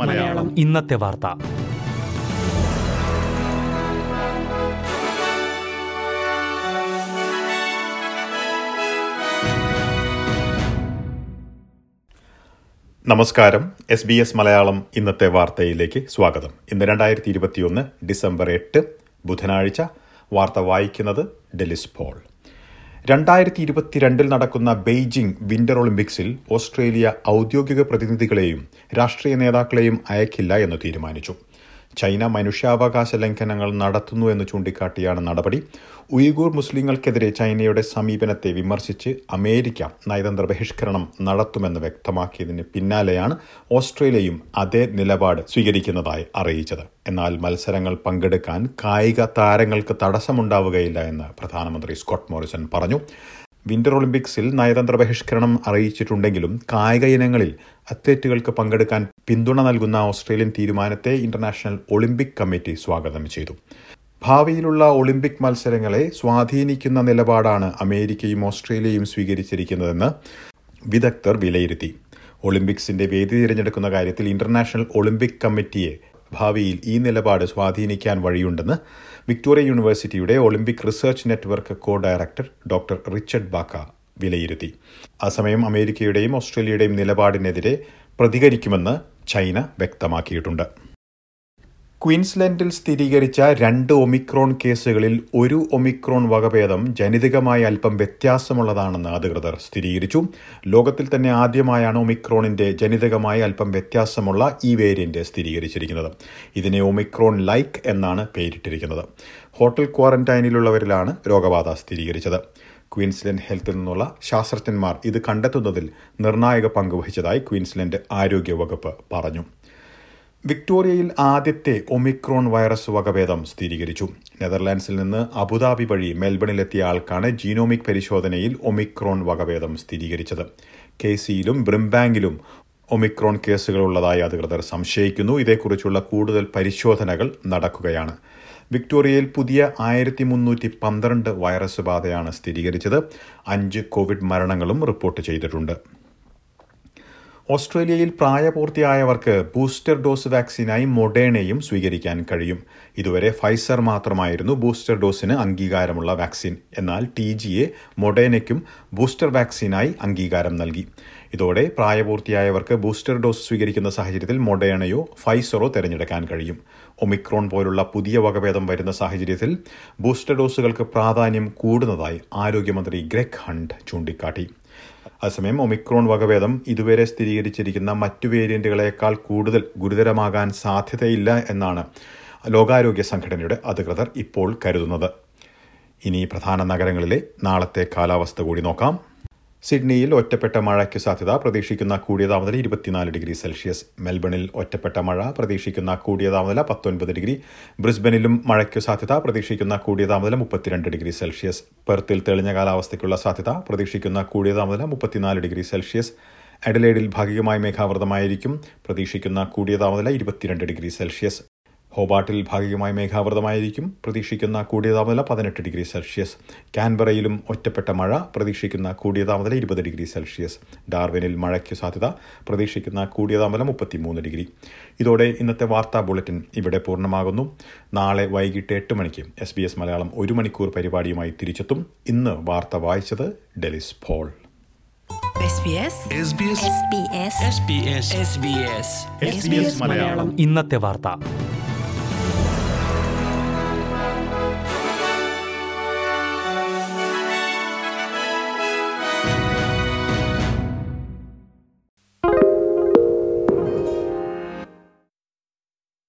മലയാളം. ഇന്നത്തെ വാർത്ത. നമസ്കാരം. എസ് ബി എസ് മലയാളം ഇന്നത്തെ വാർത്തയിലേക്ക് സ്വാഗതം. ഇന്ന് രണ്ടായിരത്തി ഇരുപത്തിയൊന്ന് ഡിസംബർ എട്ട് ബുധനാഴ്ച. വാർത്ത വായിക്കുന്നത് ഡെലിസ് പോൾ. രണ്ടായിരത്തി ഇരുപത്തിരണ്ടിൽ നടക്കുന്ന ബെയ്ജിംഗ് വിന്റർ ഒളിമ്പിക്സിൽ ഓസ്ട്രേലിയ ഔദ്യോഗിക പ്രതിനിധികളെയും രാഷ്ട്രീയ നേതാക്കളെയും അയക്കില്ല എന്ന് തീരുമാനിച്ചു. ചൈന മനുഷ്യാവകാശ ലംഘനങ്ങൾ നടത്തുന്നു എന്ന് ചൂണ്ടിക്കാട്ടിയാണ് നടപടി. ഉയ്ഗൂർ മുസ്ലിങ്ങൾക്കെതിരെ ചൈനയുടെ സമീപനത്തെ വിമർശിച്ച് അമേരിക്ക നയതന്ത്ര ബഹിഷ്കരണം നടത്തുമെന്ന് വ്യക്തമാക്കിയതിന് പിന്നാലെയാണ് ഓസ്ട്രേലിയയും അതേ നിലപാട് സ്വീകരിക്കുന്നതായി അറിയിച്ചത്. എന്നാൽ മത്സരങ്ങൾ പങ്കെടുക്കാൻ കായിക താരങ്ങൾക്ക് തടസ്സമുണ്ടാവുകയില്ല എന്ന് പ്രധാനമന്ത്രി സ്കോട്ട് മോറിസൺ പറഞ്ഞു. വിന്റർ ഒളിമ്പിക്സിൽ നയതന്ത്ര ബഹിഷ്കരണം അറിയിച്ചിട്ടുണ്ടെങ്കിലും കായിക ഇനങ്ങളിൽ അത്ലറ്റുകൾക്ക് പങ്കെടുക്കാൻ പിന്തുണ നൽകുന്ന ഓസ്ട്രേലിയൻ തീരുമാനത്തെ ഇന്റർനാഷണൽ ഒളിമ്പിക് കമ്മിറ്റി സ്വാഗതം ചെയ്തു. ഭാവിയിലുള്ള ഒളിമ്പിക് മത്സരങ്ങളെ സ്വാധീനിക്കുന്ന നിലപാടാണ് അമേരിക്കയും ഓസ്ട്രേലിയയും സ്വീകരിച്ചിരിക്കുന്നതെന്ന് വിദഗ്ധർ വിലയിരുത്തി. ഒളിമ്പിക്സിന്റെ വേദി തിരഞ്ഞെടുക്കുന്ന കാര്യത്തിൽ ഇന്റർനാഷണൽ ഒളിമ്പിക് കമ്മിറ്റിയെ ഭാവിയിൽ ഈ നിലപാട് സ്വാധീനിക്കാൻ വഴിയുണ്ടെന്ന് വിക്ടോറിയ യൂണിവേഴ്സിറ്റിയുടെ Olympic research network co director doctor Richard Baka വിലയിരുത്തി. അസമയം അമേരിക്കയുടെയും ഓസ്ട്രേലിയയുടെയും നിലപാടിനെതിരെ പ്രതികരിക്കുമെന്ന് ചൈന വ്യക്തമാക്കിയിട്ടുണ്ട്. ക്വീൻസ്ലൻഡിൽ സ്ഥിരീകരിച്ച രണ്ട് ഒമിക്രോൺ കേസുകളിൽ ഒരു ഒമിക്രോൺ വകഭേദം ജനിതകമായി അല്പം വ്യത്യാസമുള്ളതാണെന്ന് അധികൃതർ സ്ഥിരീകരിച്ചു. ലോകത്തിൽ തന്നെ ആദ്യമായാണ് ഒമിക്രോണിന്റെ ജനിതകമായി അല്പം വ്യത്യാസമുള്ള ഈ വേരിയന്റ് സ്ഥിരീകരിച്ചിരിക്കുന്നത്. ഇതിനെ ഒമിക്രോൺ ലൈക്ക് എന്നാണ് പേരിട്ടിരിക്കുന്നത്. ഹോട്ടൽ ക്വാറന്റൈനിലുള്ളവരിലാണ് രോഗബാധ സ്ഥിരീകരിച്ചത്. ക്വീൻസ്ലൻഡ് ഹെൽത്തിൽ നിന്നുള്ള ശാസ്ത്രജ്ഞന്മാർ ഇത് കണ്ടെത്തുന്നതിൽ നിർണായക പങ്കുവഹിച്ചതായി ക്വീൻസ്ലൻഡ് ആരോഗ്യ വകുപ്പ് പറഞ്ഞു. വിക്ടോറിയയിൽ ആദ്യത്തെ ഒമിക്രോൺ വൈറസ് വകഭേദം സ്ഥിരീകരിച്ചു. നെതർലാൻഡ്സിൽ നിന്ന് അബുദാബി വഴി മെൽബണിലെത്തിയ ആൾക്കാണ് ജീനോമിക് പരിശോധനയിൽ ഒമിക്രോൺ വകഭേദം സ്ഥിരീകരിച്ചത്. കെ സിയിലും ബ്രിംബാങ്കിലും ഒമിക്രോൺ കേസുകളുള്ളതായി അധികൃതർ സംശയിക്കുന്നു. ഇതേക്കുറിച്ചുള്ള കൂടുതൽ പരിശോധനകൾ നടക്കുകയാണ്. വിക്ടോറിയയിൽ പുതിയ ആയിരത്തി മുന്നൂറ്റി പന്ത്രണ്ട് വൈറസ് ബാധയാണ് സ്ഥിരീകരിച്ചത്. അഞ്ച് കോവിഡ് മരണങ്ങളും റിപ്പോർട്ട് ചെയ്തിട്ടുണ്ട്. ഓസ്ട്രേലിയയിൽ പ്രായപൂർത്തിയായവർക്ക് ബൂസ്റ്റർ ഡോസ് വാക്സിനായി മൊഡേണയും സ്വീകരിക്കാൻ കഴിയും. ഇതുവരെ ഫൈസർ മാത്രമായിരുന്നു ബൂസ്റ്റർ ഡോസിന് അംഗീകാരമുള്ള വാക്സിൻ. എന്നാൽ ടി ജിയെ മൊഡേനയ്ക്കും ബൂസ്റ്റർ വാക്സിനായി അംഗീകാരം നൽകി. ഇതോടെ പ്രായപൂർത്തിയായവർക്ക് ബൂസ്റ്റർ ഡോസ് സ്വീകരിക്കുന്ന സാഹചര്യത്തിൽ മൊഡേണയോ ഫൈസറോ തിരഞ്ഞെടുക്കാൻ കഴിയും. ഒമിക്രോൺ പോലുള്ള പുതിയ വകഭേദം വരുന്ന സാഹചര്യത്തിൽ ബൂസ്റ്റർ ഡോസുകൾക്ക് പ്രാധാന്യം കൂടുന്നതായി ആരോഗ്യമന്ത്രി ഗ്രെഗ് ഹണ്ട് ചൂണ്ടിക്കാട്ടി. അതേസമയം ഒമിക്രോൺ വകഭേദം ഇതുവരെ സ്ഥിരീകരിച്ചിരിക്കുന്ന മറ്റു വേരിയന്റുകളേക്കാൾ കൂടുതൽ ഗുരുതരമാകാൻ സാധ്യതയില്ല എന്നാണ് ലോകാരോഗ്യ സംഘടനയുടെ അധികൃതർ ഇപ്പോൾ കരുതുന്നത്. ഇനി പ്രധാന നഗരങ്ങളിലെ നാളത്തെ കാലാവസ്ഥ കൂടി നോക്കാം. സിഡ്നിയിൽ ഒറ്റപ്പെട്ട മഴയ്ക്ക് സാധ്യത. പ്രതീക്ഷിക്കുന്ന കൂടിയ താപനില ഇരുപത്തിനാല് ഡിഗ്രി സെൽഷ്യസ്. മെൽബണിൽ ഒറ്റപ്പെട്ട മഴ പ്രതീക്ഷിക്കുന്ന കൂടിയ താപനില പത്തൊൻപത് ഡിഗ്രി. ബ്രിസ്ബനിലും മഴയ്ക്ക് സാധ്യത. പ്രതീക്ഷിക്കുന്ന കൂടിയ താപനില മുപ്പത്തിരണ്ട് ഡിഗ്രി സെൽഷ്യസ്. പെർത്തിൽ തെളിഞ്ഞ കാലാവസ്ഥയ്ക്കുള്ള സാധ്യത. പ്രതീക്ഷിക്കുന്ന കൂടിയ താപനില മുപ്പത്തിനാല് ഡിഗ്രി സെൽഷ്യസ്. അഡലേഡിൽ ഭാഗികമായി മേഘാവൃതമായിരിക്കും. പ്രതീക്ഷിക്കുന്ന കൂടിയ താപനില ഇരുപത്തിരണ്ട് ഡിഗ്രി സെൽഷ്യസ്. ഹോബാട്ടിൽ ഭാഗികമായി മേഘാവൃതമായിരിക്കും. പ്രതീക്ഷിക്കുന്ന കൂടിയ താപനില പതിനെട്ട് ഡിഗ്രി സെൽഷ്യസ്. കാൻബറയിലും ഒറ്റപ്പെട്ട മഴ പ്രതീക്ഷിക്കുന്ന കൂടിയ താപനില ഇരുപത് ഡിഗ്രി സെൽഷ്യസ്. ഡാർവിനിൽ മഴയ്ക്ക് സാധ്യത പ്രതീക്ഷിക്കുന്ന കൂടിയ താപനില മുപ്പത്തിമൂന്ന് ഡിഗ്രി. ഇതോടെ ഇന്നത്തെ വാർത്താ ബുള്ളറ്റിൻ ഇവിടെ പൂർണമാകുന്നു. നാളെ വൈകിട്ട് എട്ട് മണിക്ക് എസ് ബി എസ് മലയാളം ഒരു മണിക്കൂർ പരിപാടിയുമായി തിരിച്ചെത്തും. ഇന്ന് വാർത്ത വായിച്ചത് ഡെലിസ് പോൾ. ഇന്നത്തെ വാർത്ത.